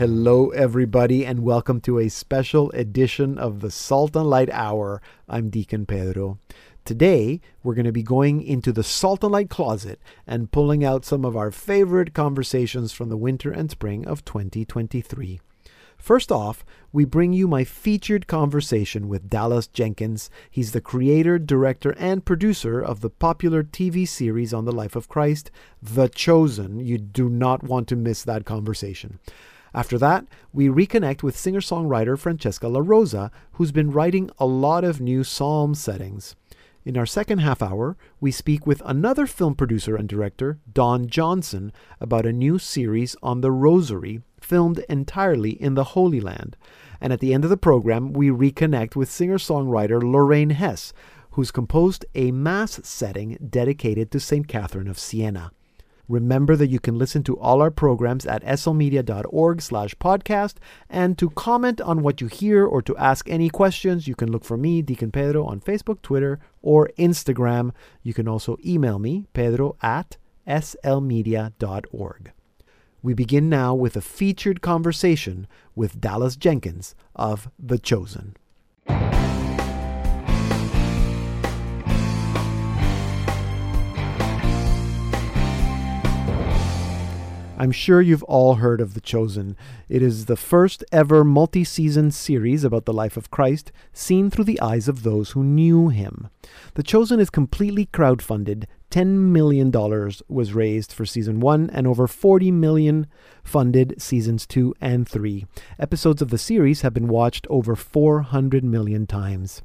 Hello, everybody, and welcome to a special edition of the Salt and Light Hour. I'm Deacon Pedro. Today, we're going to be going into the Salt and Light closet and pulling out some of our favorite conversations from the winter and spring of 2023. First off, we bring you my featured conversation with Dallas Jenkins. He's the creator, director, and producer of the popular TV series on the life of Christ, The Chosen. You do not want to miss that conversation. After that, we reconnect with singer songwriter Francesca LaRosa, who's been writing a lot of new psalm settings. In our second half hour, we speak with another film producer and director, Don Johnson, about a new series on the Rosary, filmed entirely in the Holy Land. And at the end of the program, we reconnect with singer songwriter Lorraine Hess, who's composed a Mass setting dedicated to St. Catherine of Siena. Remember that you can listen to all our programs at slmedia.org slash podcast. And to comment on what you hear or to ask any questions, you can look for me, Deacon Pedro, on Facebook, Twitter, or Instagram. You can also email me, pedro at slmedia.org. We begin now with a featured conversation with Dallas Jenkins of The Chosen. I'm sure you've all heard of The Chosen. It is the first ever multi season series about the life of Christ, seen through the eyes of those who knew him. The Chosen is completely crowdfunded. $10 million was raised for season 1 and over 40 million funded seasons 2 and 3. Episodes of the series have been watched over 400 million times.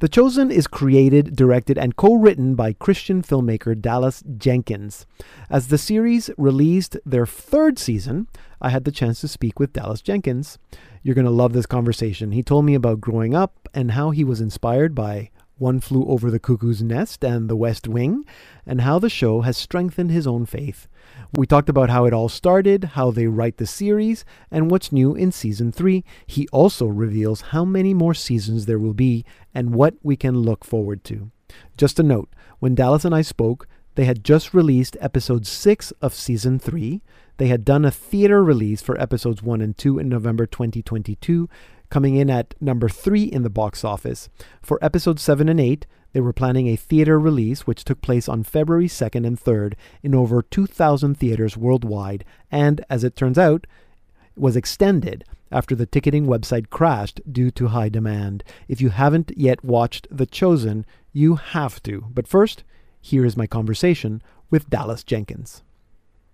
The Chosen is created, directed, and co written by Christian filmmaker Dallas Jenkins. As the series released their third season, I had the chance to speak with Dallas Jenkins. You're going to love this conversation. He told me about growing up and how he was inspired by One Flew Over the Cuckoo's Nest and The West Wing, and how the show has strengthened his own faith. We talked about how it all started, how they write the series, and what's new in season 3. He also reveals how many more seasons there will be and what we can look forward to. Just a note when Dallas and I spoke, they had just released episode 6 of season 3. They had done a theater release for episodes 1 and 2 in November 2022, coming in at number 3 in the box office. For episodes 7 and 8, they were planning a theater release which took place on February 2nd and 3rd in over 2,000 theaters worldwide, and as it turns out, was extended after the ticketing website crashed due to high demand. If you haven't yet watched The Chosen, you have to. But first, here is my conversation with Dallas Jenkins.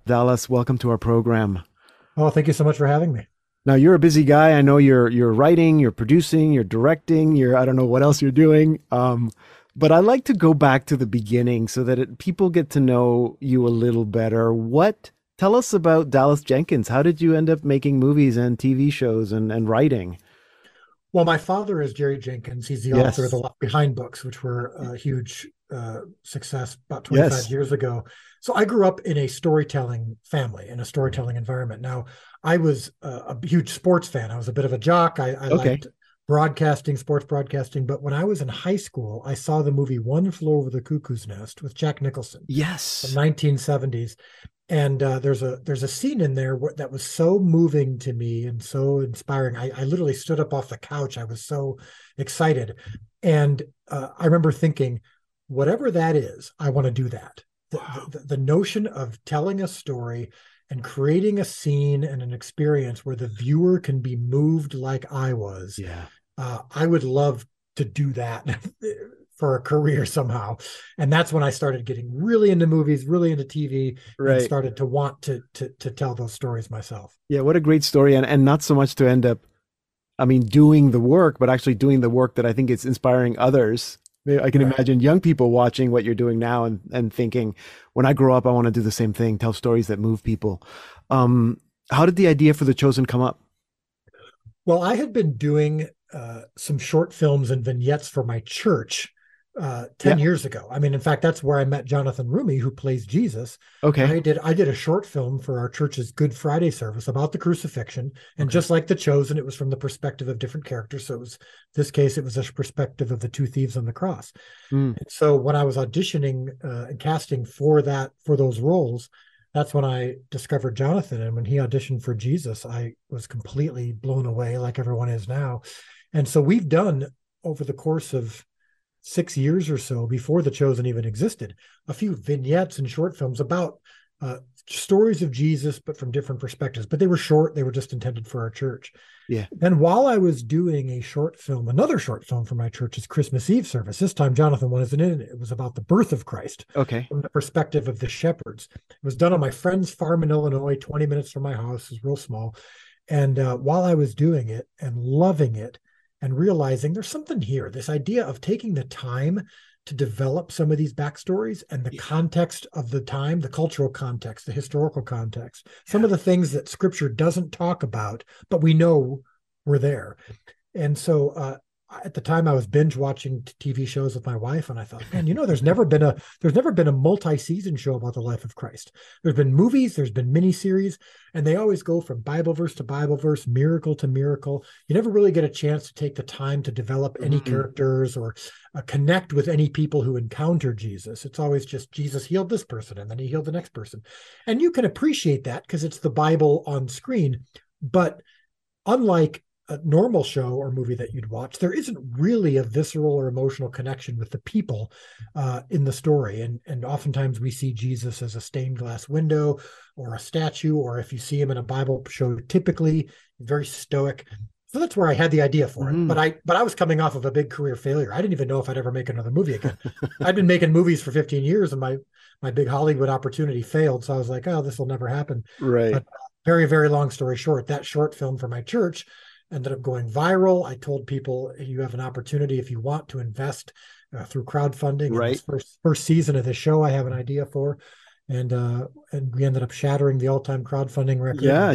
Dallas, welcome to our program. Oh, thank you so much for having me. Now you're a busy guy. I know you're you're writing, you're producing, you're directing, you're I don't know what else you're doing. Um, but I like to go back to the beginning so that it, people get to know you a little better. What tell us about Dallas Jenkins? How did you end up making movies and TV shows and, and writing? Well, my father is Jerry Jenkins. He's the yes. author of the Left Behind books, which were a huge uh, success about 25 yes. years ago. So I grew up in a storytelling family, in a storytelling environment. Now, I was a, a huge sports fan. I was a bit of a jock. I, I okay. liked broadcasting, sports broadcasting. But when I was in high school, I saw the movie One Flew Over the Cuckoo's Nest with Jack Nicholson. Yes, the 1970s. And uh, there's a there's a scene in there that was so moving to me and so inspiring. I, I literally stood up off the couch. I was so excited, and uh, I remember thinking, whatever that is, I want to do that. The, wow. the, the notion of telling a story and creating a scene and an experience where the viewer can be moved like I was. Yeah uh, I would love to do that for a career somehow. And that's when I started getting really into movies, really into TV, right. and started to want to to to tell those stories myself. Yeah, what a great story, and and not so much to end up, I mean, doing the work, but actually doing the work that I think is inspiring others. I can right. imagine young people watching what you're doing now and and thinking, when I grow up, I want to do the same thing, tell stories that move people. Um, how did the idea for the chosen come up? Well, I had been doing uh, some short films and vignettes for my church uh, 10 yeah. years ago. I mean, in fact, that's where I met Jonathan Roumie, who plays Jesus. Okay. I did I did a short film for our church's Good Friday service about the crucifixion. And okay. just like The Chosen, it was from the perspective of different characters. So it was this case, it was a perspective of the two thieves on the cross. Mm. And so when I was auditioning uh, and casting for that for those roles, that's when I discovered Jonathan. And when he auditioned for Jesus, I was completely blown away, like everyone is now. And so we've done over the course of six years or so before The Chosen even existed, a few vignettes and short films about uh, stories of Jesus, but from different perspectives. But they were short, they were just intended for our church. Yeah. Then while I was doing a short film, another short film for my church's Christmas Eve service, this time Jonathan wasn't in it. It was about the birth of Christ. Okay. From the perspective of the shepherds. It was done on my friend's farm in Illinois, 20 minutes from my house. It was real small. And uh, while I was doing it and loving it and realizing there's something here, this idea of taking the time to develop some of these backstories and the yeah. context of the time, the cultural context, the historical context, yeah. some of the things that scripture doesn't talk about, but we know were there. And so uh, at the time I was binge watching TV shows with my wife, and I thought, man, you know, there's never been a there's never been a multi-season show about the life of Christ. There's been movies, there's been miniseries, and they always go from Bible verse to Bible verse, miracle to miracle. You never really get a chance to take the time to develop any mm-hmm. characters or uh, connect with any people who encounter Jesus. It's always just Jesus healed this person, and then he healed the next person, and you can appreciate that because it's the Bible on screen, but unlike a normal show or movie that you'd watch, there isn't really a visceral or emotional connection with the people uh, in the story. And and oftentimes we see Jesus as a stained glass window or a statue, or if you see him in a Bible show, typically very stoic. So that's where I had the idea for it. Mm. But I but I was coming off of a big career failure. I didn't even know if I'd ever make another movie again. I'd been making movies for 15 years, and my my big Hollywood opportunity failed. So I was like, oh, this will never happen. Right. But, uh, very very long story short, that short film for my church ended up going viral. I told people you have an opportunity if you want to invest uh, through crowdfunding. Right. First first season of the show, I have an idea for, and uh, and we ended up shattering the all time crowdfunding record. Yeah,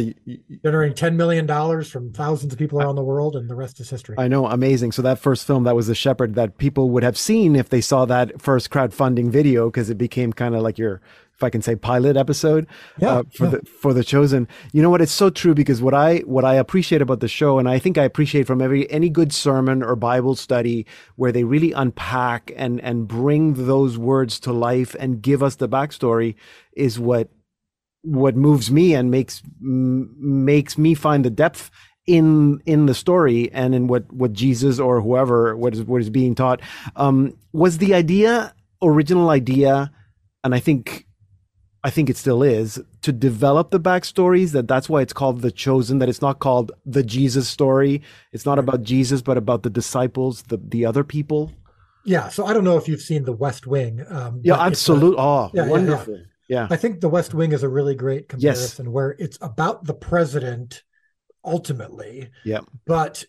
generating ten million dollars from thousands of people around the world, and the rest is history. I know, amazing. So that first film, that was the Shepherd, that people would have seen if they saw that first crowdfunding video, because it became kind of like your if I can say pilot episode yeah, uh, for yeah. the for the chosen. You know what? It's so true because what I what I appreciate about the show, and I think I appreciate from every any good sermon or Bible study where they really unpack and and bring those words to life and give us the backstory, is what what moves me and makes m- makes me find the depth in in the story and in what what Jesus or whoever what is what is being taught um, was the idea original idea and I think I think it still is to develop the backstories that that's why it's called the chosen that it's not called the Jesus story. It's not about Jesus but about the disciples the the other people. Yeah so I don't know if you've seen the West Wing um, yeah absolutely oh yeah, wonderful yeah, yeah. yeah, I think the West Wing is a really great comparison yes. where it's about the president ultimately. Yeah but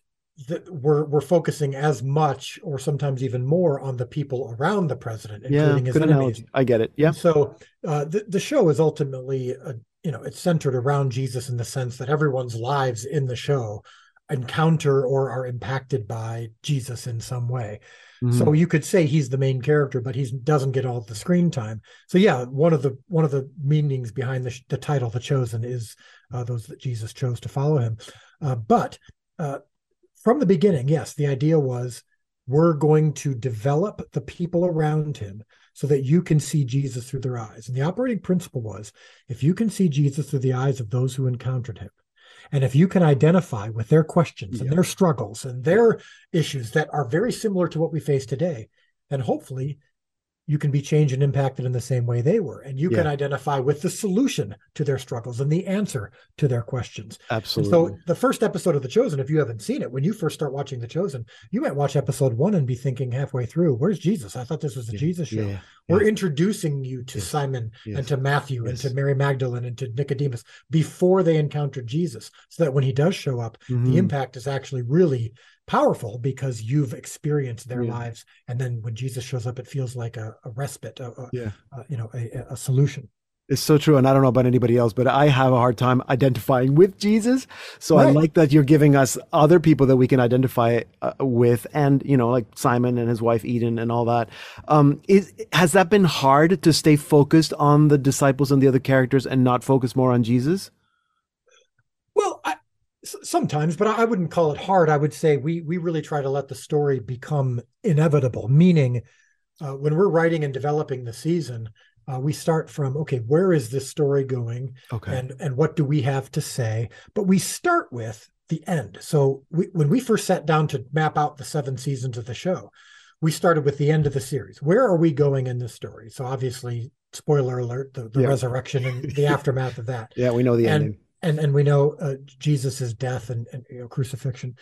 that we're we're focusing as much or sometimes even more on the people around the president, including yeah, his enemies. Analogy. I get it. Yeah. And so uh, the the show is ultimately a, you know it's centered around Jesus in the sense that everyone's lives in the show encounter or are impacted by Jesus in some way. Mm-hmm. So you could say he's the main character, but he doesn't get all the screen time. So yeah, one of the one of the meanings behind the, the title, "The Chosen," is uh, those that Jesus chose to follow him. Uh, but uh, from the beginning, yes, the idea was we're going to develop the people around him so that you can see Jesus through their eyes. And the operating principle was if you can see Jesus through the eyes of those who encountered him, and if you can identify with their questions and their struggles and their issues that are very similar to what we face today, then hopefully you can be changed and impacted in the same way they were and you yeah. can identify with the solution to their struggles and the answer to their questions absolutely and so the first episode of the chosen if you haven't seen it when you first start watching the chosen you might watch episode one and be thinking halfway through where's jesus i thought this was a yeah. jesus show yeah. we're introducing you to simon and to matthew and to mary magdalene and to nicodemus before they encountered jesus so that when he does show up mm-hmm. the impact is actually really powerful because you've experienced their yeah. lives and then when jesus shows up it feels like a, a respite a, a yeah. you know a, a, solution it's so true and i don't know about anybody else but i have a hard time identifying with jesus so right. i like that you're giving us other people that we can identify uh, with and you know like simon and his wife eden and all that um is has that been hard to stay focused on the disciples and the other characters and not focus more on jesus well I, sometimes but i wouldn't call it hard i would say we we really try to let the story become inevitable meaning uh, when we're writing and developing the season Uh, we start from okay, where is this story going, Okay. and and what do we have to say? But we start with the end. So we, when we first sat down to map out the seven seasons of the show, we started with the end of the series. Where are we going in this story? So obviously, spoiler alert: the, the Yeah. resurrection and the aftermath of that yeah, we know the and- ending. And and we know uh, Jesus's death and, and you know, crucifixion.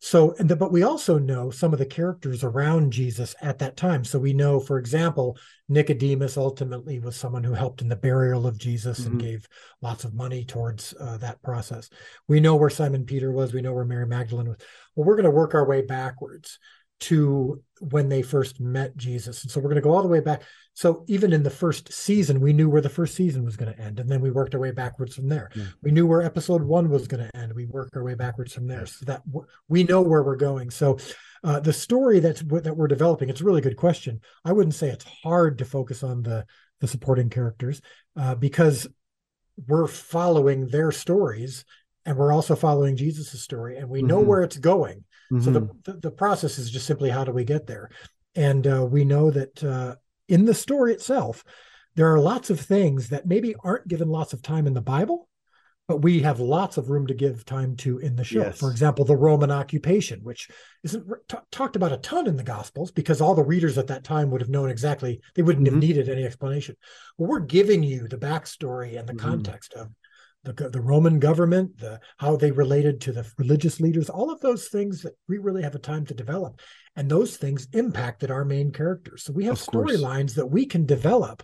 So, and the, but we also know some of the characters around Jesus at that time. So we know, for example, Nicodemus ultimately was someone who helped in the burial of Jesus Mhm. and gave lots of money towards uh, that process. We know where Simon Peter was. We know where Mary Magdalene was. Well, we're going to work our way backwards to when they first met Jesus, and so we're going to go all the way back. So even in the first season, we knew where the first season was going to end, and then we worked our way backwards from there. Yeah. We knew where episode one was going to end. We worked our way backwards from there, so that w- we know where we're going. So uh, the story that's that we're developing, it's a really good question. I wouldn't say it's hard to focus on the the supporting characters uh, because we're following their stories, and we're also following Jesus' story, and we know Mhm. where it's going. So the, Mhm. the the process is just simply how do we get there, and uh, we know that uh, in the story itself, there are lots of things that maybe aren't given lots of time in the Bible, but we have lots of room to give time to in the show. Yes. For example, the Roman occupation, which isn't t- talked about a ton in the Gospels because all the readers at that time would have known exactly, they wouldn't Mhm. have needed any explanation. Well, we're giving you the backstory and the Mhm. context of the, the Roman government, the how they related to the religious leaders, all of those things that we really have a time to develop. And those things impacted our main characters. So we have storylines that we can develop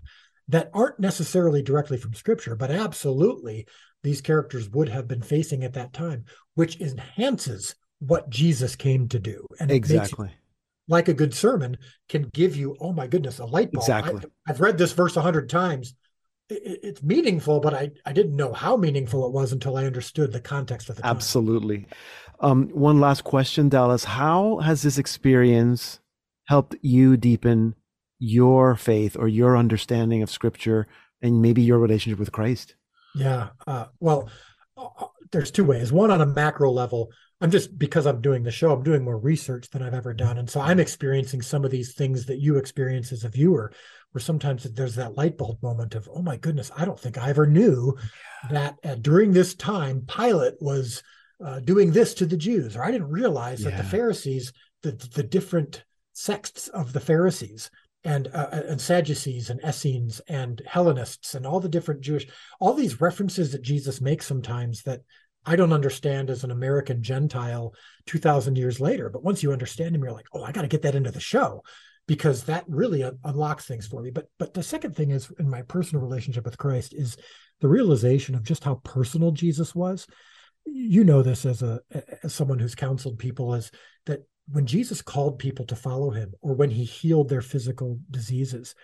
that aren't necessarily directly from scripture, but absolutely these characters would have been facing at that time, which enhances what Jesus came to do. And you, Exactly. like a good sermon, can give you, oh my goodness, a light bulb. Exactly. I, have read this verse a hundred times. It- it- it's meaningful, but I, I didn't know how meaningful it was until I understood the context of the time. Absolutely. Um, one last question, Dallas. How has this experience helped you deepen your faith or your understanding of Scripture and maybe your relationship with Christ? Yeah. Uh, well, uh, uh, there's two ways. One on a macro level, I'm just because I'm doing the show, I'm doing more research than I've ever done. And so I'm experiencing some of these things that you experience as a viewer, where sometimes there's that light bulb moment of, oh my goodness, I don't think I ever knew that uh, during this time, Pilate was uh, doing this to the Jews, or I didn't realize that the Pharisees, the, the different sects of the Pharisees, and uh, and Sadducees and Essenes and Hellenists and all the different Jewish all these references that Jesus makes sometimes that I don't understand as an American Gentile 2000 years later but once you understand him, you're like oh I got to get that into the show because that really un- unlocks things for me. But but the second thing is in my personal relationship with Christ is the realization of just how personal Jesus was. You know this as a as someone who's counseled people is that when Jesus called people to follow him or when he healed their physical diseases,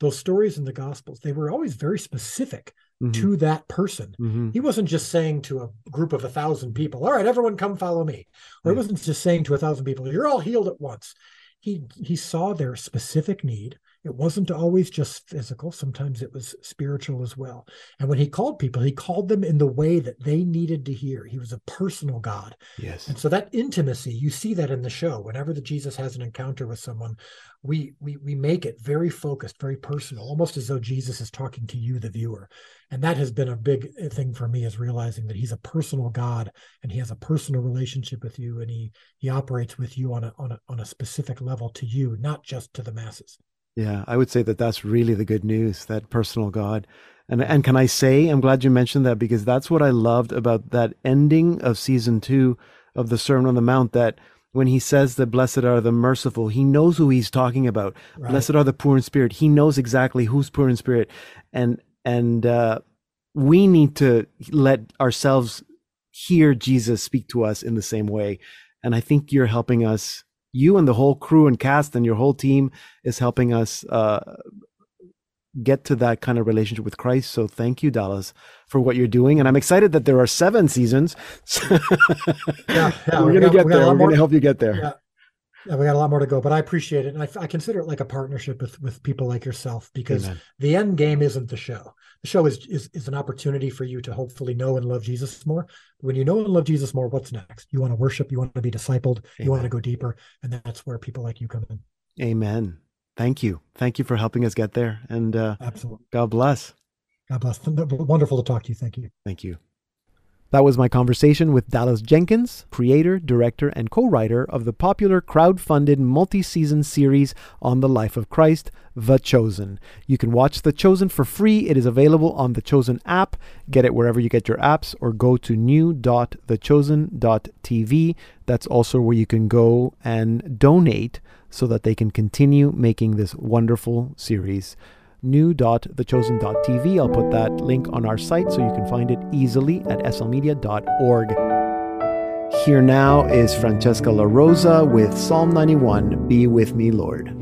those stories in the Gospels, they were always very specific Mhm. to that person. Mhm. He wasn't just saying to a group of a thousand people, all right, everyone come follow me. Or he wasn't just saying to a thousand people, you're all healed at once. He he saw their specific need. It wasn't always just physical, sometimes it was spiritual as well. And when he called people, he called them in the way that they needed to hear. He was a personal God. Yes. And so that intimacy, you see that in the show. Whenever the Jesus has an encounter with someone, we we we make it very focused, very personal, almost as though Jesus is talking to you, the viewer. And that has been a big thing for me is realizing that he's a personal God and he has a personal relationship with you and he he operates with you on a on a on a specific level to you, not just to the masses. Yeah, I would say that that's really the good news, that personal God. And and can I say, I'm glad you mentioned that because that's what I loved about that ending of season 2 of the Sermon on the Mount that when he says that blessed are the merciful, he knows who he's talking about. Right. Blessed are the poor in spirit. He knows exactly who's poor in spirit. And and uh we need to let ourselves hear Jesus speak to us in the same way. And I think you're helping us you and the whole crew and cast and your whole team is helping us uh, get to that kind of relationship with Christ. So thank you, Dallas, for what you're doing. And I'm excited that there are seven seasons. Yeah, yeah, we're gonna get we there. We're gonna help you get there. Yeah. Yeah, we got a lot more to go, but I appreciate it, and I, I consider it like a partnership with with people like yourself because Amen. the end game isn't the show. The show is, is is an opportunity for you to hopefully know and love Jesus more. When you know and love Jesus more, what's next? You want to worship, you want to be discipled, you want to go deeper, and that's where people like you come in. Amen. Thank you. Thank you for helping us get there. And uh, Absolutely. God bless. God bless. Wonderful to talk to you. Thank you. Thank you. That was my conversation with Dallas Jenkins, creator, director, and co writer of the popular crowd-funded multi season series on the life of Christ, The Chosen. You can watch The Chosen for free. It is available on the Chosen app. Get it wherever you get your apps or go to new.thechosen.tv. That's also where you can go and donate so that they can continue making this wonderful series new.thechosen.tv. I'll put that link on our site so you can find it easily at slmedia.org. Here now is Francesca LaRosa with Psalm 91 Be with me, Lord.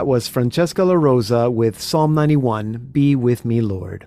That was Francesca LaRosa with Psalm 91 Be with me, Lord.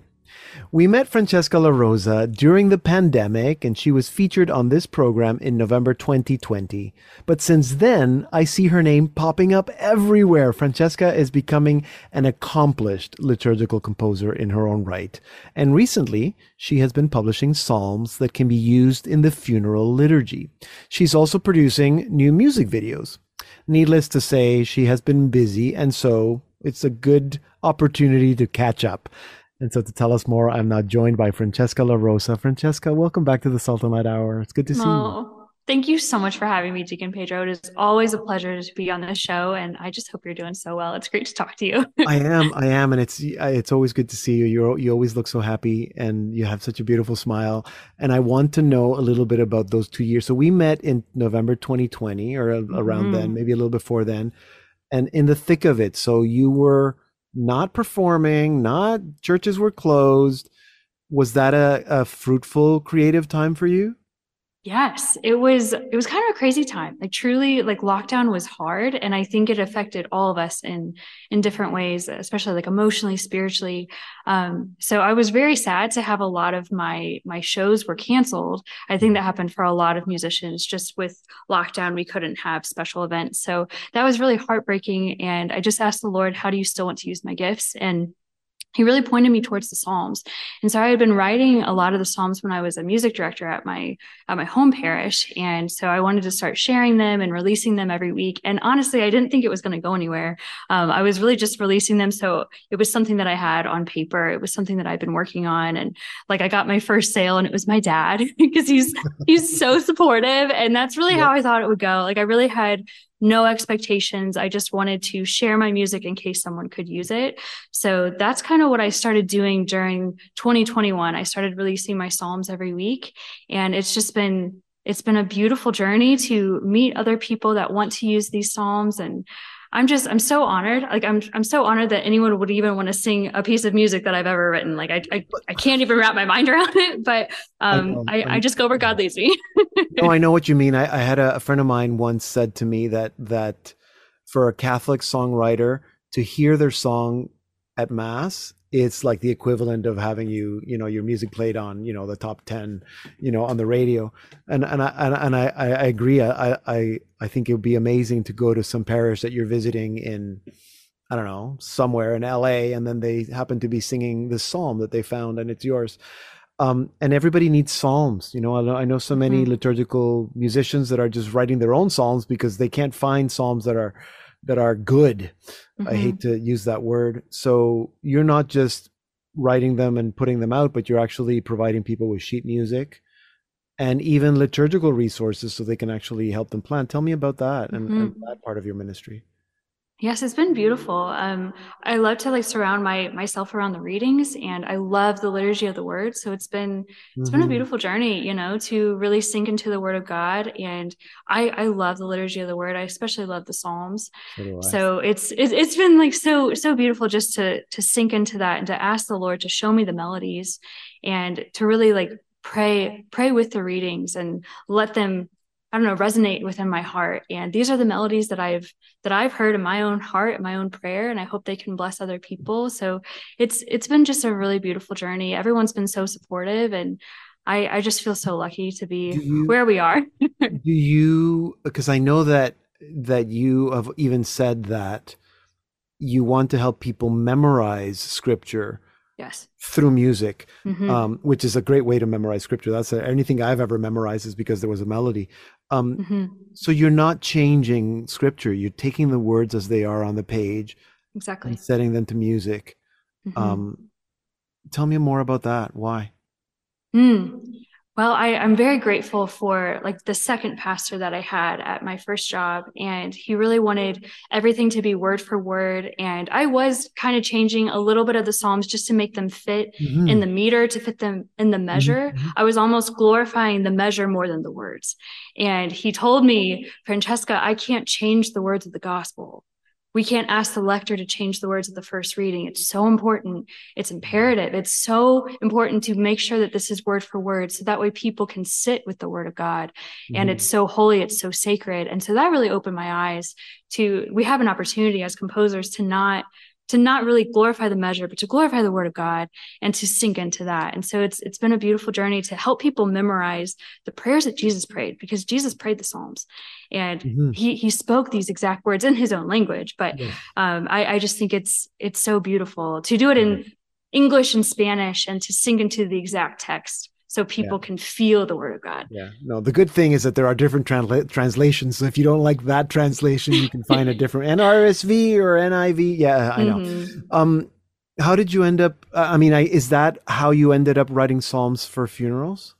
We met Francesca LaRosa during the pandemic, and she was featured on this program in November 2020. But since then, I see her name popping up everywhere. Francesca is becoming an accomplished liturgical composer in her own right. And recently, she has been publishing psalms that can be used in the funeral liturgy. She's also producing new music videos. Needless to say, she has been busy, and so it's a good opportunity to catch up. And so, to tell us more, I'm now joined by Francesca LaRosa. Francesca, welcome back to the Light Hour. It's good to see you. Oh, thank you so much for having me, Deacon Pedro. It is always a pleasure to be on this show, and I just hope you're doing so well. It's great to talk to you. I am, I am, and it's it's always good to see you. You you always look so happy, and you have such a beautiful smile. And I want to know a little bit about those two years. So we met in November 2020, or around Mhm. then, maybe a little before then, and in the thick of it. So you were not performing, not churches were closed. Was that a, a fruitful creative time for you? Yes, it was it was kind of a crazy time. Like truly like lockdown was hard and I think it affected all of us in in different ways, especially like emotionally, spiritually. Um so I was very sad to have a lot of my my shows were canceled. I think that happened for a lot of musicians just with lockdown we couldn't have special events. So that was really heartbreaking and I just asked the Lord, how do you still want to use my gifts? And he really pointed me towards the psalms. And so i had been writing a lot of the psalms when i was a music director at my at my home parish. And so i wanted to start sharing them and releasing them every week. And honestly i didn't think it was going to go anywhere. Um, i was really just releasing them. So it was something that i had on paper. It was something that i've been working on. And like i got my first sale and it was my dad because he's he's so supportive. And that's really yeah. how i thought it would go. Like i really had no expectations. I just wanted to share my music in case someone could use it. So that's kind of what I started doing during 2021. I started releasing my Psalms every week and it's just been it's been a beautiful journey to meet other people that want to use these psalms and I'm just I'm so honored. Like I'm I'm so honored that anyone would even want to sing a piece of music that I've ever written. Like I I, I can't even wrap my mind around it, but um I, I, I just go where God leads me. no, I know what you mean. I, I had a, a friend of mine once said to me that that for a Catholic songwriter to hear their song at mass it's like the equivalent of having you you know your music played on you know the top 10 you know on the radio. And and i and, and i i agree. I i i think it would be amazing to go to some parish that you're visiting in i don't know somewhere in la and then they happen to be singing the psalm that they found and it's yours. Um, and everybody needs psalms you know? I know, I know so many mm-hmm. liturgical musicians that are just writing their own psalms because they can't find psalms that are that are good. Mm-hmm. I hate to use that word. So you're not just writing them and putting them out, but you're actually providing people with sheet music and even liturgical resources so they can actually help them plan. Tell me about that and, mm-hmm. and that part of your ministry. Yes, it's been beautiful. Um, I love to like surround my myself around the readings, and I love the liturgy of the Word. So it's been it's mm-hmm. been a mm-hmm. beautiful journey, you know, to really sink into the Word of God. And I I love the liturgy of the Word. I especially love the Psalms. So, so it's, it's it's been like so so beautiful just to to sink into that and to ask the Lord to show me the melodies and to really like pray pray with the readings and let them I don't know, resonate within my heart. And these are the melodies that I've that I've heard in my own heart, in my own prayer, and I hope they can bless other people. So it's it's been just a really beautiful journey. Everyone's been so supportive and I, I just feel so lucky to be you, where we are. do you because I know that that you have even said that you want to help people memorize scripture yes through music mm-hmm. um, which is a great way to memorize scripture that's a, anything i've ever memorized is because there was a melody um, mm-hmm. so you're not changing scripture you're taking the words as they are on the page exactly and setting them to music mm-hmm. um, tell me more about that why mm. Well, I, am very grateful for like the second pastor that I had at my first job. And he really wanted everything to be word for word. And I was kind of changing a little bit of the Psalms just to make them fit mm-hmm. in the meter, to fit them in the measure. Mm-hmm. I was almost glorifying the measure more than the words. And he told me, Francesca, I can't change the words of the gospel we can't ask the lector to change the words of the first reading. It's so important. It's imperative. It's so important to make sure that this is word for word. So that way people can sit with the word of God. Mm-hmm. And it's so holy. It's so sacred. And so that really opened my eyes to, we have an opportunity as composers to not to not really glorify the measure, but to glorify the word of God and to sink into that. And so it's it's been a beautiful journey to help people memorize the prayers that Jesus prayed because Jesus prayed the Psalms and mm-hmm. he he spoke these exact words in his own language. But yeah. um, I, I just think it's it's so beautiful to do it in English and Spanish and to sink into the exact text so people yeah. can feel the word of God. Yeah. No, the good thing is that there are different transla- translations. So if you don't like that translation, you can find a different NRSV or NIV. Yeah, I know. Mm-hmm. Um, how did you end up? Uh, I mean, I, is that how you ended up writing psalms for funerals?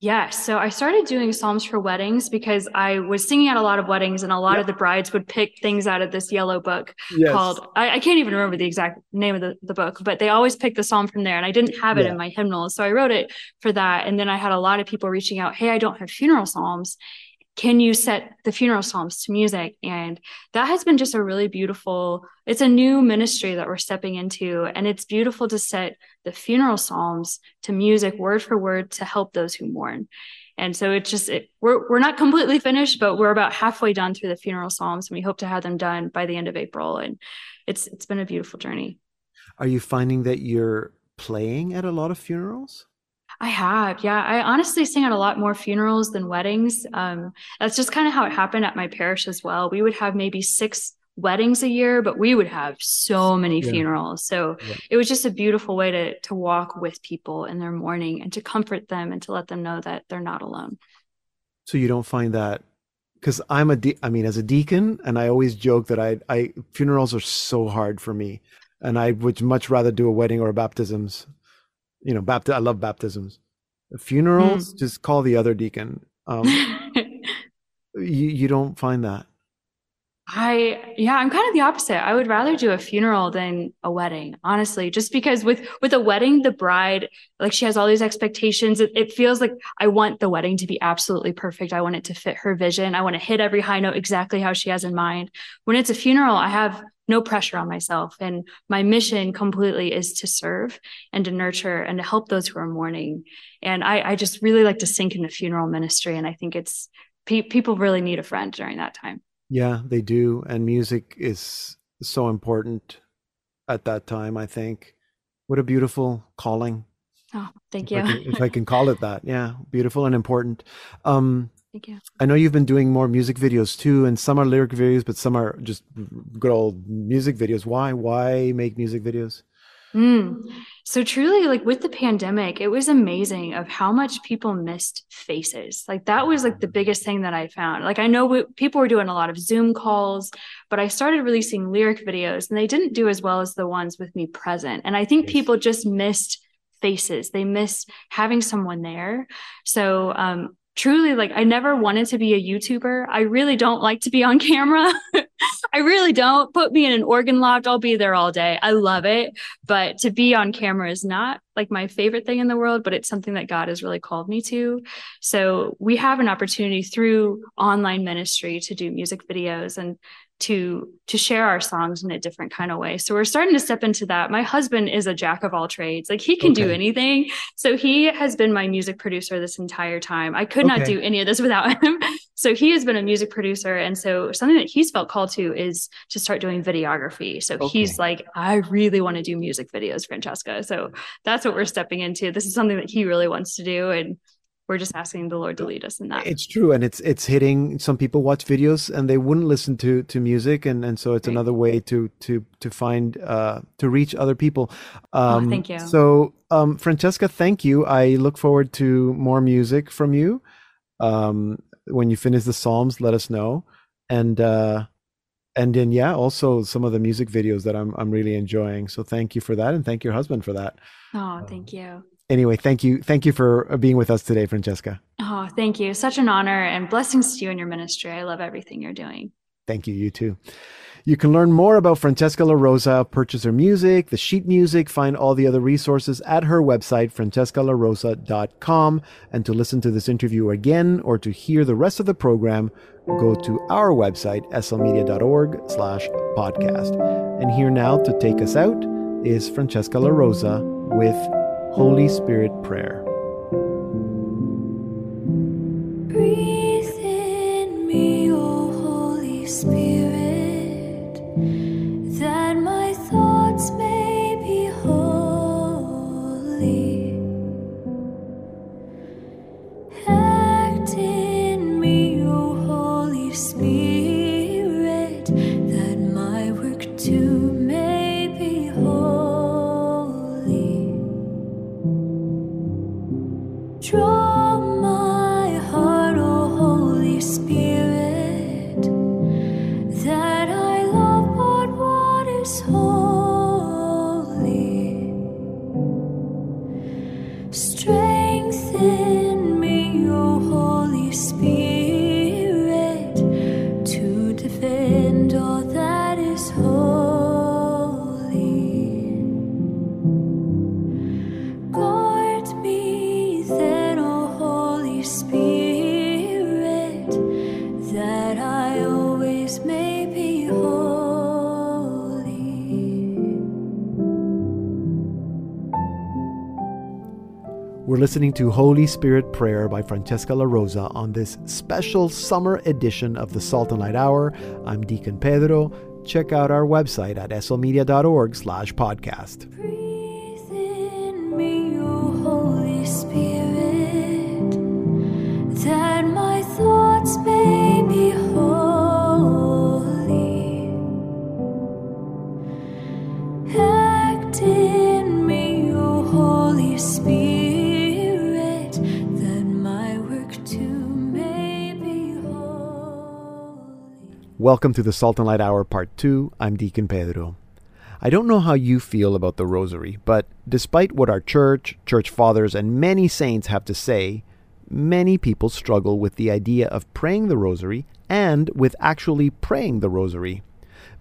Yeah, so I started doing psalms for weddings because I was singing at a lot of weddings, and a lot yep. of the brides would pick things out of this yellow book yes. called I, I, can't even remember the exact name of the, the book, but they always pick the psalm from there, and I didn't have it yeah. in my hymnals, so I wrote it for that. And then I had a lot of people reaching out, "Hey, I don't have funeral psalms." can you set the funeral psalms to music and that has been just a really beautiful it's a new ministry that we're stepping into and it's beautiful to set the funeral psalms to music word for word to help those who mourn and so it's just it, we're we're not completely finished but we're about halfway done through the funeral psalms and we hope to have them done by the end of april and it's it's been a beautiful journey are you finding that you're playing at a lot of funerals I have, yeah. I honestly sing at a lot more funerals than weddings. Um, that's just kind of how it happened at my parish as well. We would have maybe six weddings a year, but we would have so many yeah. funerals. So yeah. it was just a beautiful way to to walk with people in their mourning and to comfort them and to let them know that they're not alone. So you don't find that because I'm a de- I mean, as a deacon, and I always joke that I I funerals are so hard for me, and I would much rather do a wedding or a baptisms you know, bapti- I love baptisms. Funerals, mm. just call the other deacon. Um, you you don't find that. I yeah, I'm kind of the opposite. I would rather do a funeral than a wedding, honestly, just because with with a wedding, the bride like she has all these expectations. It, it, feels like I want the wedding to be absolutely perfect. I want it to fit her vision. I want to hit every high note exactly how she has in mind. When it's a funeral, I have no pressure on myself. And my mission completely is to serve and to nurture and to help those who are mourning. And I, I just really like to sink into funeral ministry. And I think it's pe- people really need a friend during that time. Yeah, they do. And music is so important at that time, I think. What a beautiful calling. Oh, thank you. If I can, if I can call it that. Yeah, beautiful and important. Um, Thank you. I know you've been doing more music videos too, and some are lyric videos, but some are just good old music videos. Why? Why make music videos? Mm. So truly, like with the pandemic, it was amazing of how much people missed faces. Like that was like the biggest thing that I found. Like I know we, people were doing a lot of Zoom calls, but I started releasing lyric videos, and they didn't do as well as the ones with me present. And I think yes. people just missed faces. They missed having someone there. So um, truly like I never wanted to be a YouTuber. I really don't like to be on camera. I really don't. Put me in an organ loft, I'll be there all day. I love it. But to be on camera is not like my favorite thing in the world, but it's something that God has really called me to. So we have an opportunity through online ministry to do music videos and to to share our songs in a different kind of way. So we're starting to step into that. My husband is a jack of all trades. Like he can okay. do anything. So he has been my music producer this entire time. I could okay. not do any of this without him. So he has been a music producer and so something that he's felt called to is to start doing videography. So okay. he's like I really want to do music videos, Francesca. So that's what we're stepping into. This is something that he really wants to do and we're just asking the lord to lead us in that. It's true and it's it's hitting some people watch videos and they wouldn't listen to to music and and so it's right. another way to to to find uh to reach other people. Um oh, thank you. so um francesca thank you. I look forward to more music from you. Um when you finish the psalms let us know. And uh and then yeah also some of the music videos that i'm i'm really enjoying. So thank you for that and thank your husband for that. Oh thank you anyway, thank you. Thank you for uh, being with us today, Francesca. Oh, thank you. Such an honor and blessings to you and your ministry. I love everything you're doing. Thank you. You too. You can learn more about Francesca LaRosa, purchase her music, the sheet music, find all the other resources at her website, francescalarosa.com. And to listen to this interview again or to hear the rest of the program, go to our website, slmedia.org slash podcast. And here now to take us out is Francesca LaRosa with Holy Spirit Prayer. Breathe in me, O Holy Spirit, We're listening to Holy Spirit Prayer by Francesca LaRosa on this special summer edition of the Salt and Light Hour. I'm Deacon Pedro. Check out our website at slmedia.org slash podcast. Welcome to the Salt and Light Hour Part 2. I'm Deacon Pedro. I don't know how you feel about the Rosary, but despite what our church, church fathers, and many saints have to say, many people struggle with the idea of praying the Rosary and with actually praying the Rosary.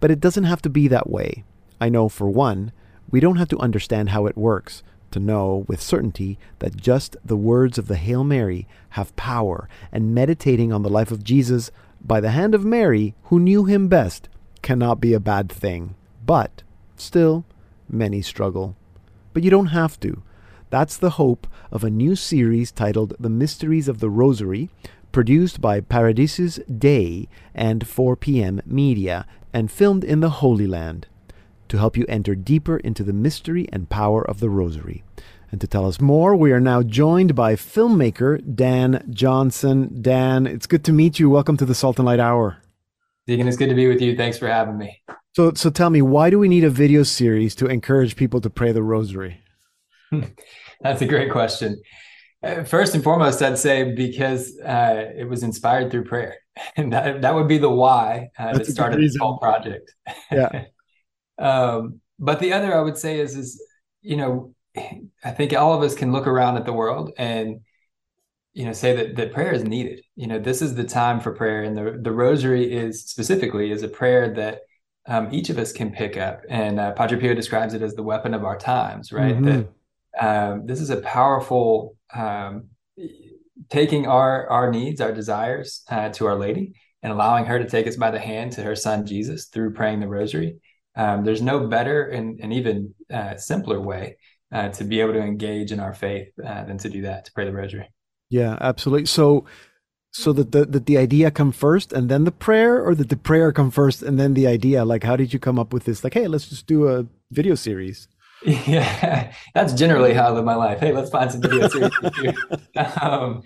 But it doesn't have to be that way. I know, for one, we don't have to understand how it works to know with certainty that just the words of the Hail Mary have power, and meditating on the life of Jesus by the hand of Mary, who knew him best, cannot be a bad thing. But, still, many struggle. But you don't have to. That's the hope of a new series titled The Mysteries of the Rosary, produced by Paradisus Dei and 4PM Media, and filmed in the Holy Land, to help you enter deeper into the mystery and power of the Rosary. And to tell us more, we are now joined by filmmaker Dan Johnson. Dan, it's good to meet you. Welcome to the Salt and Light Hour. Deacon, it's good to be with you. Thanks for having me. So, so tell me, why do we need a video series to encourage people to pray the Rosary? That's a great question. Uh, First and foremost, I'd say because uh, it was inspired through prayer, and that that would be the why uh, that started this whole project. Yeah. um, but the other I would say is is you know I think all of us can look around at the world and you know say that that prayer is needed. You know this is the time for prayer, and the the Rosary is specifically is a prayer that um, each of us can pick up, and uh, Padre Pio describes it as the weapon of our times. Right, Mhm. that um, this is a powerful um, taking our our needs, our desires uh, to Our Lady, and allowing her to take us by the hand to her Son Jesus through praying the Rosary. Um, there's no better and, and even uh, simpler way uh, to be able to engage in our faith uh, than to do that, to pray the Rosary. Yeah, absolutely. So, so that the, that the idea come first and then the prayer, or that the prayer come first and then the idea? Like, how did you come up with this? Like, hey, let's just do a video series. Yeah, that's generally how I live my life. Hey, let's find some video series. Um,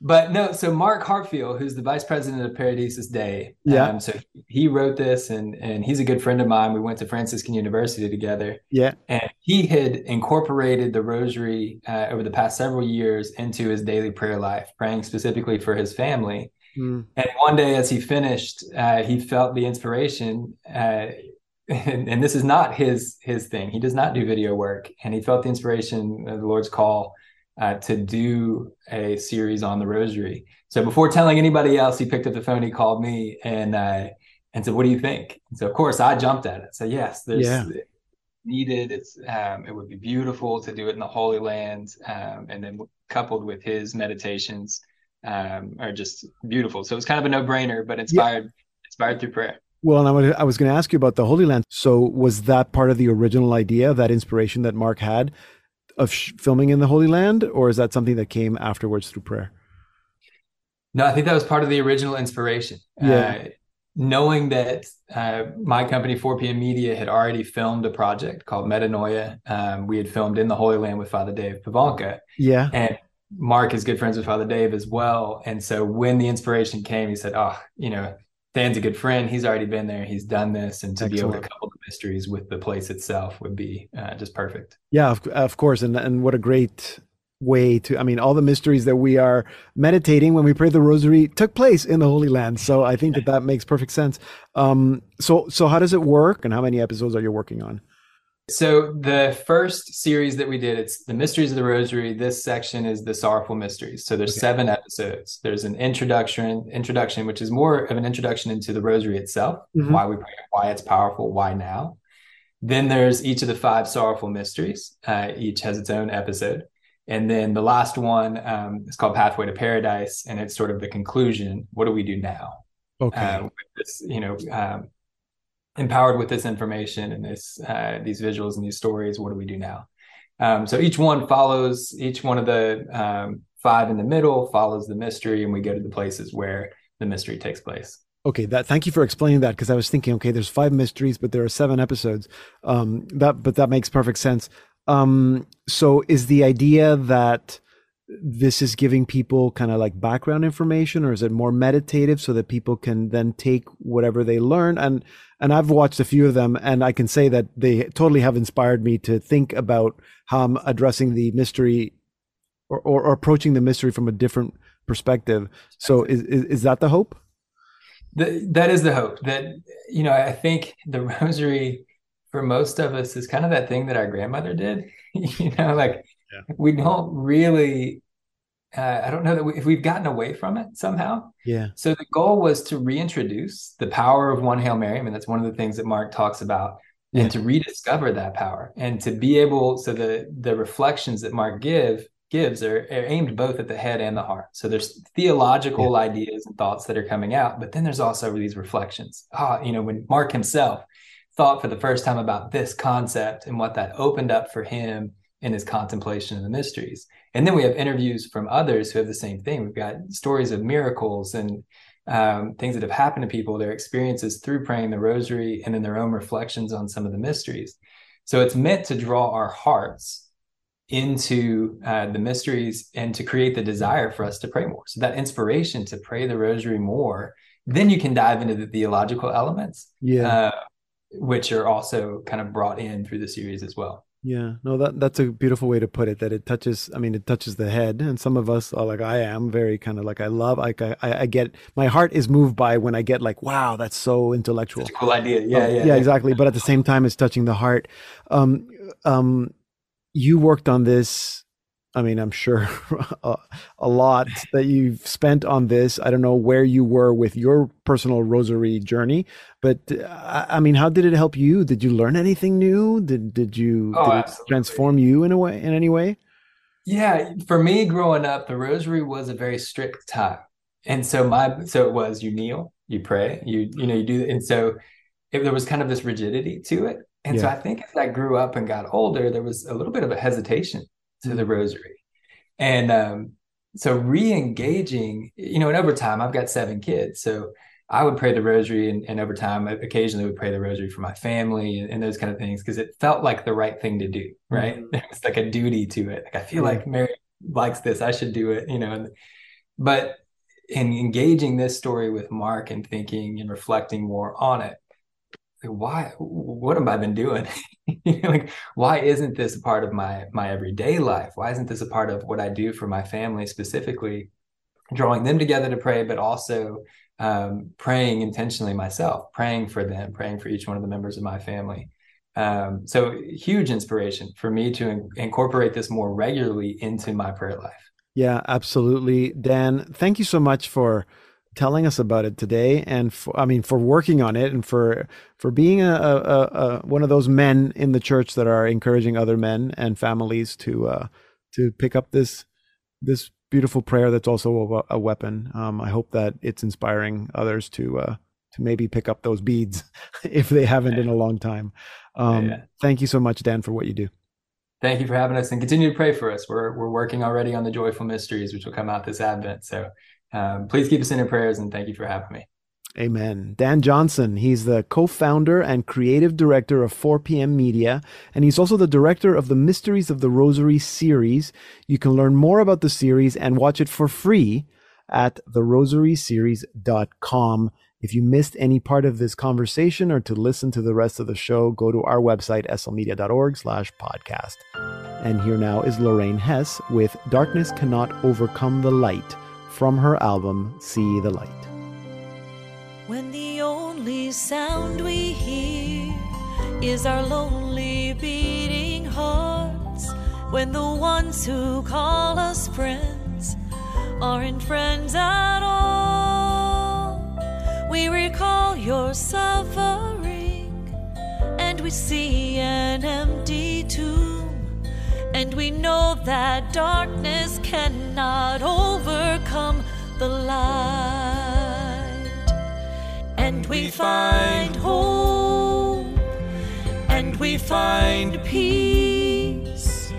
but no, so Mark Hartfiel, who's the vice president of Paradisus Dei, Yeah. um, so he wrote this, and and he's a good friend of mine. We went to Franciscan University together, Yeah. and he had incorporated the Rosary uh, over the past several years into his daily prayer life, praying specifically for his family. Mm. And one day, as he finished, uh, he felt the inspiration, uh, and, and this is not his his thing. He does not do video work, and he felt the inspiration of the Lord's call uh, to do a series on the Rosary. So before telling anybody else, he picked up the phone, he called me, and uh, and said, "What do you think?" And so of course I jumped at it. So yes, there's Yeah. needed. It's um, it would be beautiful to do it in the Holy Land, um, and then coupled with his meditations um, are just beautiful. So it's kind of a no brainer, but inspired inspired through prayer. Well, and I was going to ask you about the Holy Land. So, was that part of the original idea, that inspiration that Mark had of sh- filming in the Holy Land, or is that something that came afterwards through prayer? No, I think that was part of the original inspiration. Yeah. Uh, knowing that uh, my company, 4PM Media, had already filmed a project called Metanoia. Um, we had filmed in the Holy Land with Father Dave Pivonka. Yeah. And Mark is good friends with Father Dave as well. And so when the inspiration came, he said, Oh, you know, Dan's a good friend. He's already been there. He's done this. And to be able to couple the mysteries with the place itself would be uh, just perfect. Yeah, of, of course, and and what a great way to. I mean, all the mysteries that we are meditating when we pray the Rosary took place in the Holy Land. So I think that that makes perfect sense. Um, so so how does it work, and how many episodes are you working on? So the first series that we did, it's the Mysteries of the Rosary. This section is the Sorrowful Mysteries. So there's Okay. seven episodes. There's an introduction, introduction, which is more of an introduction into the Rosary itself, Mhm. why we pray, why it's powerful, why now. Then there's each of the five sorrowful mysteries. Uh, each has its own episode. And then the last one um, is called Pathway to Paradise, and it's sort of the conclusion. What do we do now? Okay. uh, this, you know, um, empowered with this information and this uh, these visuals and these stories. What do we do now? Um, so each one follows each one of the um, five in the middle follows the mystery, and we go to the places where the mystery takes place. Okay, that thank you for explaining that because I was thinking, okay, there's five mysteries, but there are seven episodes. Um, that but that makes perfect sense. Um, so is the idea that this is giving people kind of like background information or is it more meditative so that people can then take whatever they learn and and I've watched a few of them and I can say that they totally have inspired me to think about how I'm addressing the mystery or, or, or approaching the mystery from a different perspective. So is, is, is that the hope? The, that is the hope that, you know, I think the rosary for most of us is kind of that thing that our grandmother did, you know, like yeah. we don't really uh, I don't know that we, if we've gotten away from it somehow. Yeah. So the goal was to reintroduce the power of one Hail Mary. I mean, that's one of the things that Mark talks about, yeah. and to rediscover that power, and to be able. So the the reflections that Mark give gives are, are aimed both at the head and the heart. So there's theological yeah. ideas and thoughts that are coming out, but then there's also these reflections. Ah, you know, when Mark himself thought for the first time about this concept and what that opened up for him in his contemplation of the mysteries. And then we have interviews from others who have the same thing. We've got stories of miracles and um, things that have happened to people, their experiences through praying the rosary, and then their own reflections on some of the mysteries. So it's meant to draw our hearts into uh, the mysteries and to create the desire for us to pray more. So that inspiration to pray the rosary more, then you can dive into the theological elements, yeah, uh, which are also kind of brought in through the series as well. Yeah, no, that that's a beautiful way to put it. That it touches. I mean, it touches the head, and some of us are like I am very kind of like I love. Like I, I get my heart is moved by when I get like, wow, that's so intellectual. Cool idea. Yeah, um, yeah, yeah, exactly. But at the same time, it's touching the heart. Um, um, you worked on this I mean, I'm sure a, a, lot that you've spent on this. I don't know where you were with your personal rosary journey, but uh, I mean, how did it help you? Did you learn anything new? Did did you oh, did it transform you in a way in any way? Yeah, for me growing up, the rosary was a very strict time. And so my so it was you kneel, you pray, you you know, you do and so it, there was kind of this rigidity to it. And yeah. so I think as I grew up and got older, there was a little bit of a hesitation to the rosary. And um, so re-engaging, you know, and over time, I've got seven kids. So I would pray the rosary and, and over time, I occasionally would pray the rosary for my family and, and those kind of things because it felt like the right thing to do, right? Mm-hmm. It's like a duty to it. Like I feel like Mary likes this, I should do it, you know. And, but in engaging this story with Mark and thinking and reflecting more on it, why what have i been doing? Like why isn't this a part of my my everyday life? Why isn't this a part of what i do for my family specifically drawing them together to pray but also um, praying intentionally myself praying for them praying for each one of the members of my family? Um, so huge inspiration for me to in- incorporate this more regularly into my prayer life. Yeah absolutely. Dan thank you so much for telling us about it today and for, I mean for working on it and for for being a, a, a, one of those men in the church that are encouraging other men and families to uh, to pick up this this beautiful prayer that's also a, a weapon. Um, I hope that it's inspiring others to uh, to maybe pick up those beads if they haven't in a long time. Um, yeah. Thank you so much, Dan, for what you do. Thank you for having us and continue to pray for us. We're we're working already on the joyful mysteries, which will come out this Advent. So um, please keep us in your prayers and thank you for having me. Amen. Dan Johnson, he's the co founder and creative director of 4 p.m. Media, and he's also the director of the Mysteries of the Rosary series. You can learn more about the series and watch it for free at therosaryseries.com. If you missed any part of this conversation or to listen to the rest of the show, go to our website, slmedia.org slash podcast. And here now is Lorraine Hess with Darkness Cannot Overcome the Light from her album See the Light. When the only sound we hear is our lonely beating hearts, when the ones who call us friends aren't friends at all, we recall your suffering and we see an empty tomb and we know that darkness cannot overcome the light. And we find hope, and we find peace.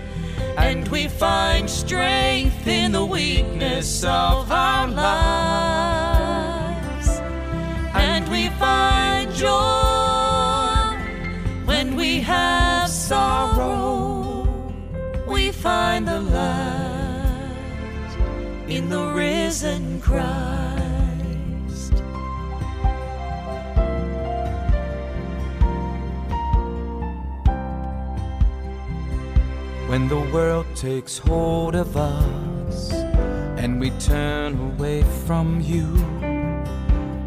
And we find strength in the weakness of our lives, and we find joy when we have find the light in the risen Christ. When the world takes hold of us and we turn away from you,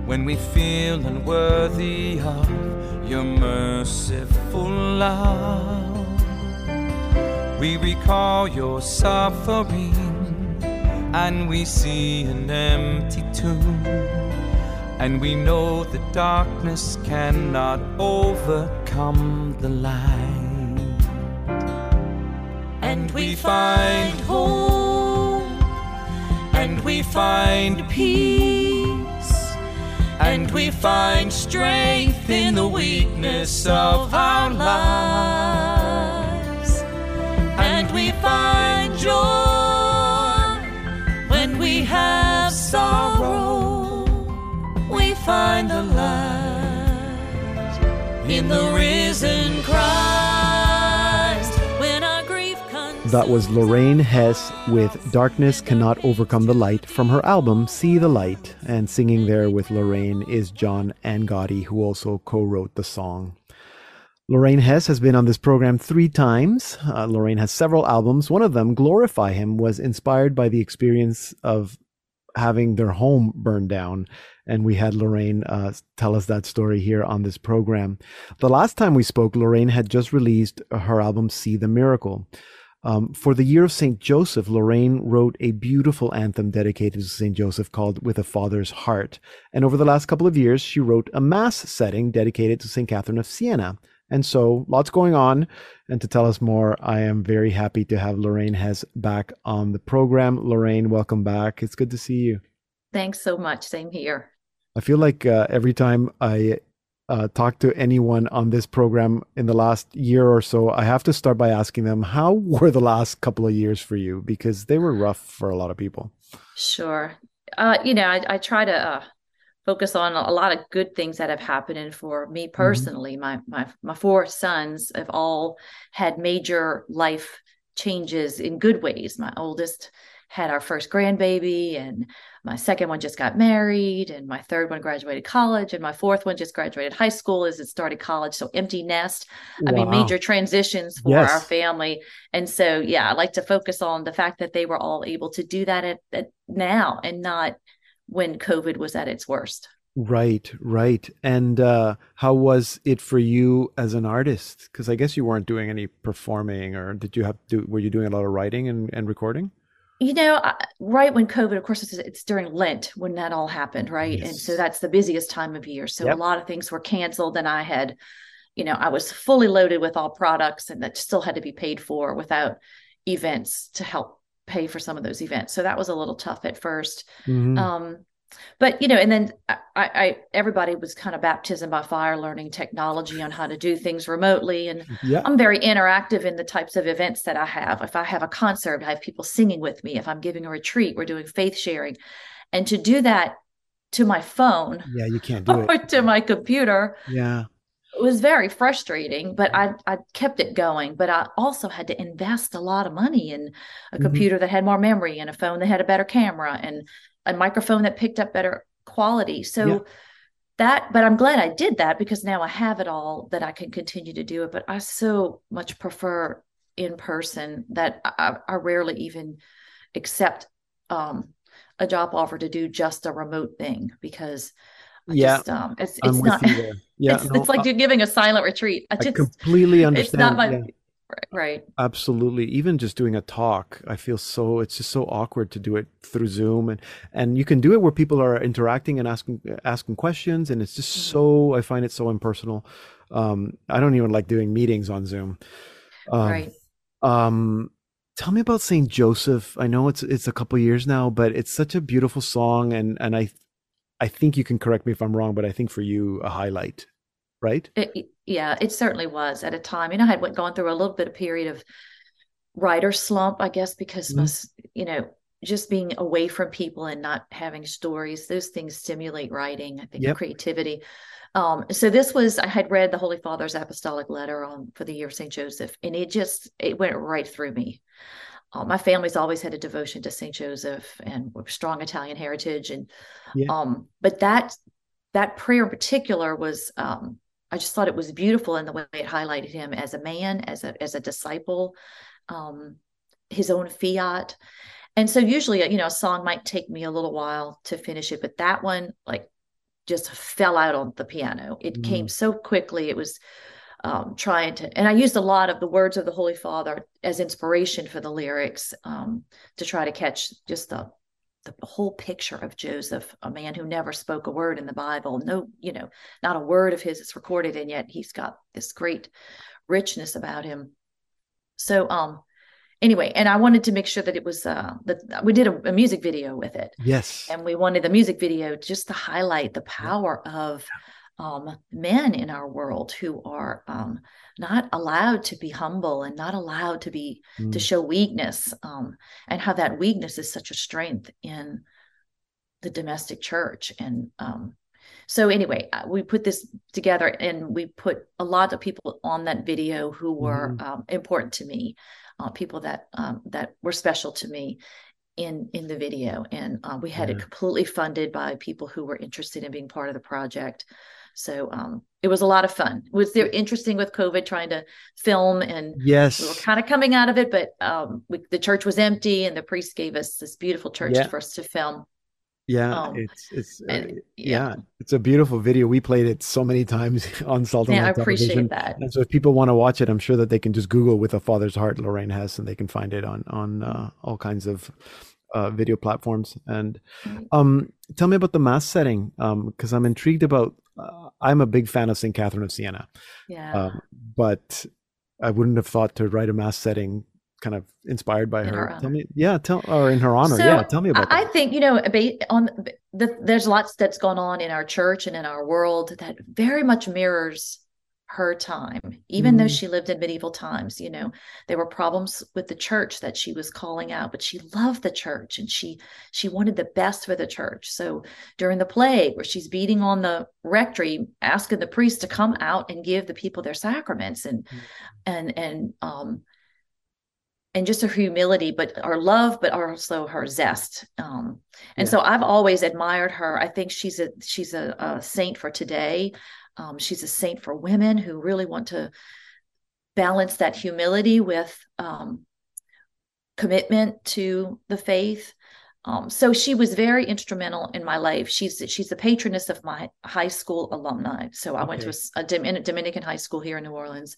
when we feel unworthy of your merciful love, we recall your suffering and we see an empty tomb. And we know the darkness cannot overcome the light. And we find hope, and we find peace, and we find strength in the weakness of our lives, joy when we have sorrow. We find the light in the risen Christ. When our grief comes, That was Lorraine Hess with Darkness Cannot Overcome the Light from her album See the Light. And singing there with Lorraine is John Angotti, who also co wrote the song. Lorraine Hess has been on this program three times. Uh, Lorraine has several albums. One of them, Glorify Him, was inspired by the experience of having their home burned down. And we had Lorraine uh, tell us that story here on this program. The last time we spoke, Lorraine had just released her album See the Miracle. Um, for the year of St. Joseph, Lorraine wrote a beautiful anthem dedicated to St. Joseph called With a Father's Heart. And over the last couple of years, she wrote a mass setting dedicated to St. Catherine of Siena. And so, lots going on. And to tell us more, I am very happy to have Lorraine Hess back on the program. Lorraine, welcome back. It's good to see you. Thanks so much. Same here. I feel like uh, every time I uh, talk to anyone on this program in the last year or so, I have to start by asking them, how were the last couple of years for you? Because they were rough for a lot of people. Sure. Uh, you know, I, I try to uh, focus on a lot of good things that have happened. And for me mm-hmm. personally, my my my four sons have all had major life changes in good ways. My oldest had our first grandbaby, and my second one just got married, and my third one graduated college, and my fourth one just graduated high school as it started college. So empty nest. I mean, major transitions for Yes. our family. And so, yeah, I like to focus on the fact that they were all able to do that at, at now and not when COVID was at its worst. Right, right. And uh, how was it for you as an artist? Because I guess you weren't doing any performing, or did you have to? Were you doing a lot of writing and, and recording? You know, I- right when COVID, of course, it's, it's during Lent when that all happened, right? And so that's the busiest time of year. So Yep. a lot of things were canceled, and I had, you know, I was fully loaded with all products, and that still had to be paid for without events to help pay for some of those events. So that was a little tough at first. Mhm. Um, but you know, and then I, I everybody was kind of baptism by fire, learning technology on how to do things remotely, and yeah. I'm very interactive in the types of events that I have. If I have a concert, I have people singing with me. If I'm giving a retreat, we're doing faith sharing. And to do that to my phone Yeah, you can't do or it. to my computer Yeah. Was very frustrating, but I, I kept it going. But I also had to invest a lot of money in a Mhm. computer that had more memory and a phone that had a better camera and a microphone that picked up better quality. So Yeah. that, but I'm glad I did that because now I have it all that I can continue to do it. But I so much prefer in person that I, I rarely even accept um, a job offer to do just a remote thing because I Yeah, just, um, it's it's not. Yeah, it's, no, it's like I- giving a silent retreat. I I just completely it's understand. not my yeah. right, right. Absolutely. Even just doing a talk, I feel so it's just so awkward to do it through Zoom and and you can do it where people are interacting and asking asking questions and it's just Mhm. so I find it so impersonal. Um I don't even like doing meetings on Zoom. Um, right. Um tell me about St. Joseph. I know it's it's a couple years now, but it's such a beautiful song and and I I think you can correct me if I'm wrong, but I think for you a highlight, right? It, yeah, it certainly was at a time. You know, I had went, gone through a little bit of period of writer slump, I guess, because Mhm. most, you know, just being away from people and not having stories, those things stimulate writing, I think, Yep. creativity. Um, so this was, I had read the Holy Father's apostolic letter on for the year of St. Joseph, and it just, it went right through me. Uh, my family's always had a devotion to St. Joseph and strong Italian heritage. And, Yeah. um, but that, that prayer in particular was, um, I just thought it was beautiful in the way it highlighted him as a man, as a, as a disciple, um, his own fiat. And so usually, you know, a song might take me a little while to finish it, but that one like just fell out on the piano. It came so quickly. It was um, trying to, and I used a lot of the words of the Holy Father as inspiration for the lyrics um, to try to catch just the the whole picture of Joseph, a man who never spoke a word in the Bible. No, you know, not a word of his is recorded, and yet he's got this great richness about him. So, um, anyway, and I wanted to make sure that it was uh that we did a, a music video with it, Yes. and we wanted the music video just to highlight the power of um, men in our world who are um, not allowed to be humble and not allowed to be to Mm. show weakness, um, and how that weakness is such a strength in the domestic church. And um, so, anyway, uh, we put this together, and we put a lot of people on that video who were um, important to me, uh, people that um, that were special to me in in the video and uh, we had it completely funded by people who were interested in being part of the project so um it was a lot of fun it was there interesting with covid trying to film and yes, we were kind of coming out of it but um we, the church was empty and the priest gave us this beautiful church Yeah. for us to film Yeah. um, it's it's uh, and yeah. It's a beautiful video. We played it so many times on Salt and yeah i appreciate television. that And so if people want to watch it, I'm sure that they can just Google with a father's heart Lorraine Hess and they can find it on on uh, all kinds of uh, video platforms. And um, tell me about the mass setting because I'm intrigued about. Uh, I'm a big fan of Saint Catherine of Siena, yeah um, but I wouldn't have thought to write a mass setting kind of inspired by In her. her Tell me, yeah, tell or in her honor. So, yeah, tell me about I, I think you know on the, there's lots that's gone on in our church and in our world that very much mirrors her time even though Mm. she lived in medieval times you know there were problems with the church that she was calling out but she loved the church and she she wanted the best for the church so during the plague where she's beating on the rectory asking the priest to come out and give the people their sacraments and Mm. and and um and just her humility, but her love, but also her zest. Um, and Yeah. so I've always admired her. I think she's a she's a, a saint for today. Um, she's a saint for women who really want to balance that humility with um, commitment to the faith. Um, so she was very instrumental in my life. She's she's the patroness of my high school alumni. So I went to a Okay. a, Domin- Dominican high school here in New Orleans.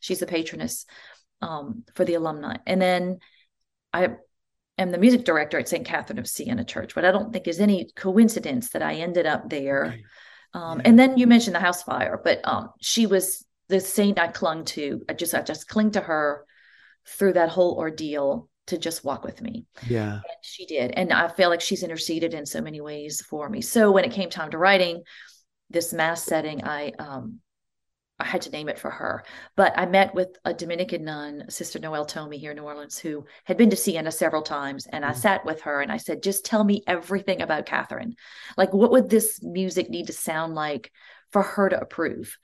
She's the patroness um, for the alumni, and then I am the music director at St. Catherine of Siena Church. But I don't think is any coincidence that I ended up there. Right. Um, Yeah. And then you mentioned the house fire, but um, she was the saint I clung to. I just I just cling to her through that whole ordeal to just walk with me. Yeah. And she did. And I feel like she's interceded in so many ways for me. So when it came time to writing this mass setting, I um I had to name it for her. But I met with a Dominican nun, Sister Noelle Tomey here in New Orleans, who had been to Siena several times. And I Mhm. sat with her and I said, just tell me everything about Catherine. Like, what would this music need to sound like for her to approve?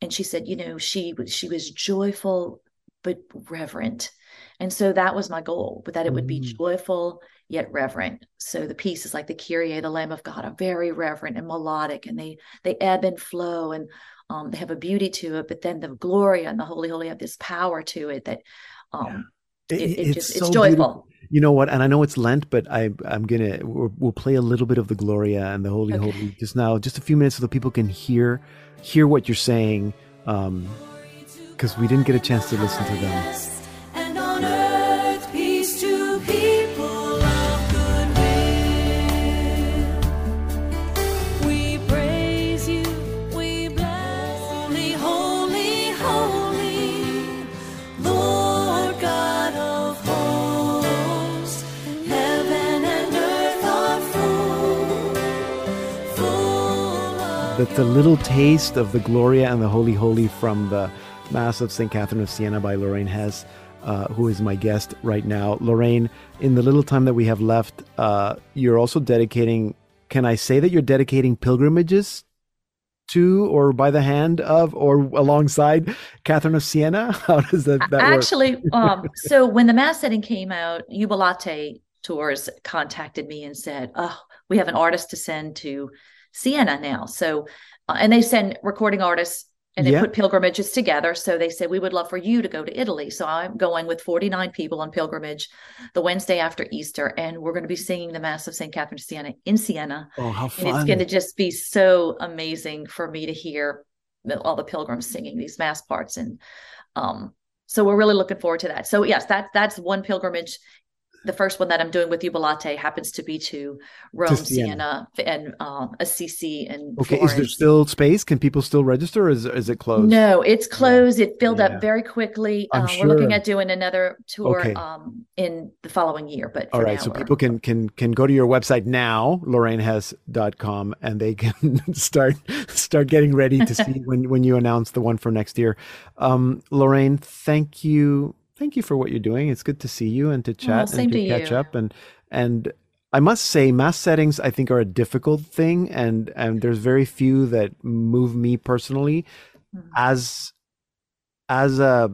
And she said, you know, she was she was joyful but reverent. And so that was my goal, but that it would be Mm. joyful yet reverent. So the pieces like the Kyrie, the Lamb of God, are very reverent and melodic, and they they ebb and flow, and um, they have a beauty to it. But then the Gloria and the Holy Holy have this power to it that um, It- it, it it's just so it's joyful. beautiful. You know what? And I know it's Lent, but I I'm gonna we'll, we'll play a little bit of the Gloria and the Holy Okay. Holy just now, just a few minutes, so that people can hear hear what you're saying, because we didn't get a chance to listen to them. That's a little taste of the Gloria and the Holy Holy from the Mass of St. Catherine of Siena by Lorraine Hess. uh, who is my guest right now. Lorraine, in the little time that we have left, uh, you're also dedicating. Can I say that you're dedicating pilgrimages to, or by the hand of, or alongside Catherine of Siena? How does that, that work? Actually, um, so when the mass setting came out, Jubilate Tours contacted me and said, "Oh, we have an artist to send to Siena now." So, uh, and they send recording artists and they Yeah. put pilgrimages together. So they said, "We would love for you to go to Italy." So I'm going with 49 people on pilgrimage the Wednesday after Easter, and we're going to be singing the Mass of St. Catherine of Siena in Siena. Oh, how And fun! it's going to just be so amazing for me to hear all the pilgrims singing these mass parts. And um, so we're really looking forward to that. So yes, that that's one pilgrimage. The first one that I'm doing with Jubilate happens to be to Rome, Siena. Siena, and um, Assisi and Okay, is there still space? Can people still register? Or is is it closed? No, it's closed. It filled Yeah. up very quickly. Uh, We're looking at doing another tour Okay. um, in the following year. But All right, so people can can can go to your website now, lorrainehess.com, and they can start start getting ready to see when when you announce the one for next year. Um, Lorraine, thank you, thank you for what you're doing. It's good to see you and to chat same and to, to catch up and and I must say, mass settings I think are a difficult thing, and and there's very few that move me personally Mhm. as as a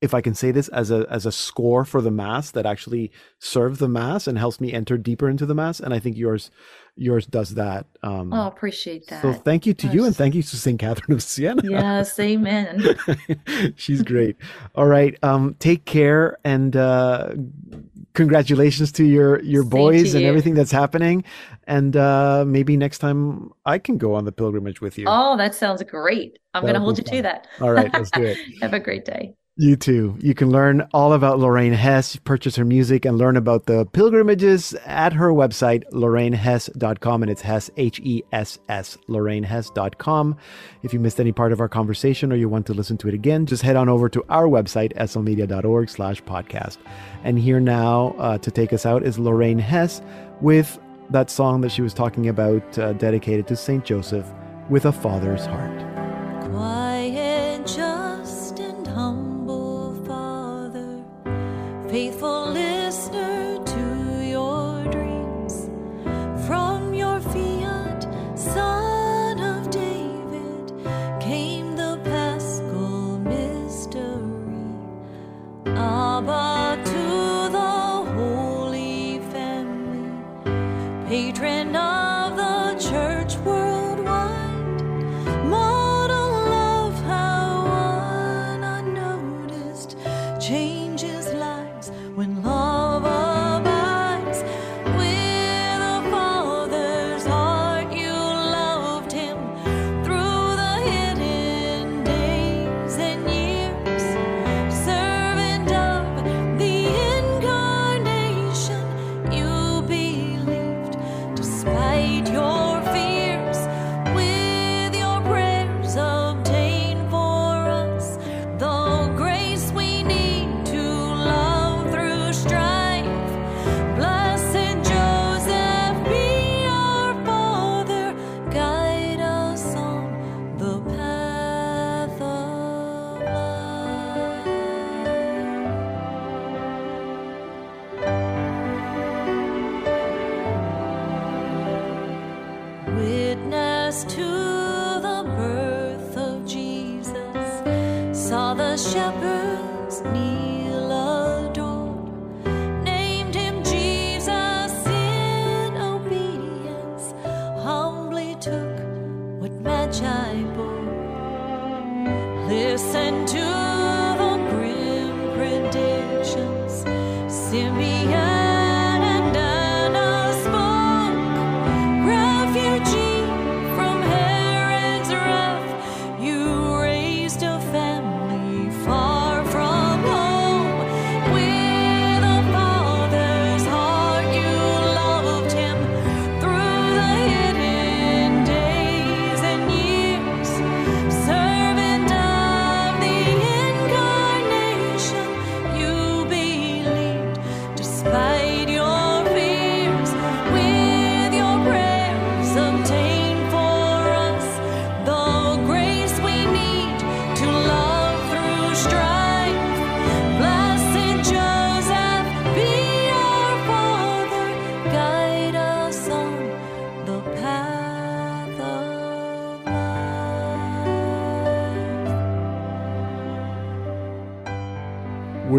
if I can say this as a as a score for the mass that actually serves the mass and helps me enter deeper into the mass, and I think yours yours does that. Um, Oh, appreciate that. so thank you to you, and thank you to Saint Catherine of Siena. yes, amen. She's great. All right, um, take care and uh, congratulations to your your Same boys and you. everything that's happening. And uh, maybe next time I can go on the pilgrimage with you. Oh, that sounds great. I'm going to hold you fun. to that. All right, let's do it. Have a great day. You too. You can learn all about Lorraine Hess, purchase her music, and learn about the pilgrimages at her website, lorrainehess.com. And it's Hess, H E S S, lorrainehess.com. If you missed any part of our conversation or you want to listen to it again, just head on over to our website, slmedia.org slash podcast. And here now uh, to take us out is Lorraine Hess with that song that she was talking about, uh, dedicated to St. Joseph, with a father's heart. Quiet, faithful listener to your dreams. From your fiat, Son of David, came the paschal mystery. Abba to the Holy Family, patron of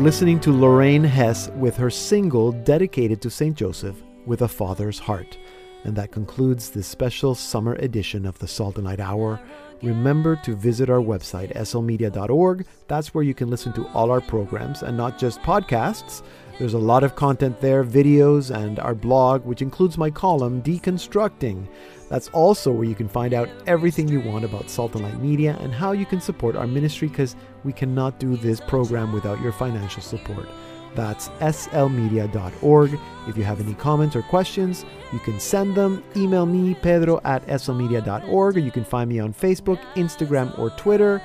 We're listening to Lorraine Hess with her single dedicated to St. Joseph with a Father's Heart. And that concludes this special summer edition of the Salt and Light Hour. Remember to visit our website, slmedia.org. That's where you can listen to all our programs and not just podcasts. There's a lot of content there, videos, and our blog, which includes my column, Deconstructing. That's also where you can find out everything you want about Salt and Light Media and how you can support our ministry because we cannot do this program without your financial support. That's slmedia.org. If you have any comments or questions, you can send them. Email me, pedro at slmedia.org, or you can find me on Facebook, Instagram, or Twitter.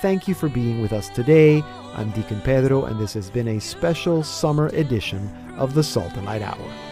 Thank you for being with us today. I'm Deacon Pedro, and this has been a special summer edition of the Salt and Light Hour.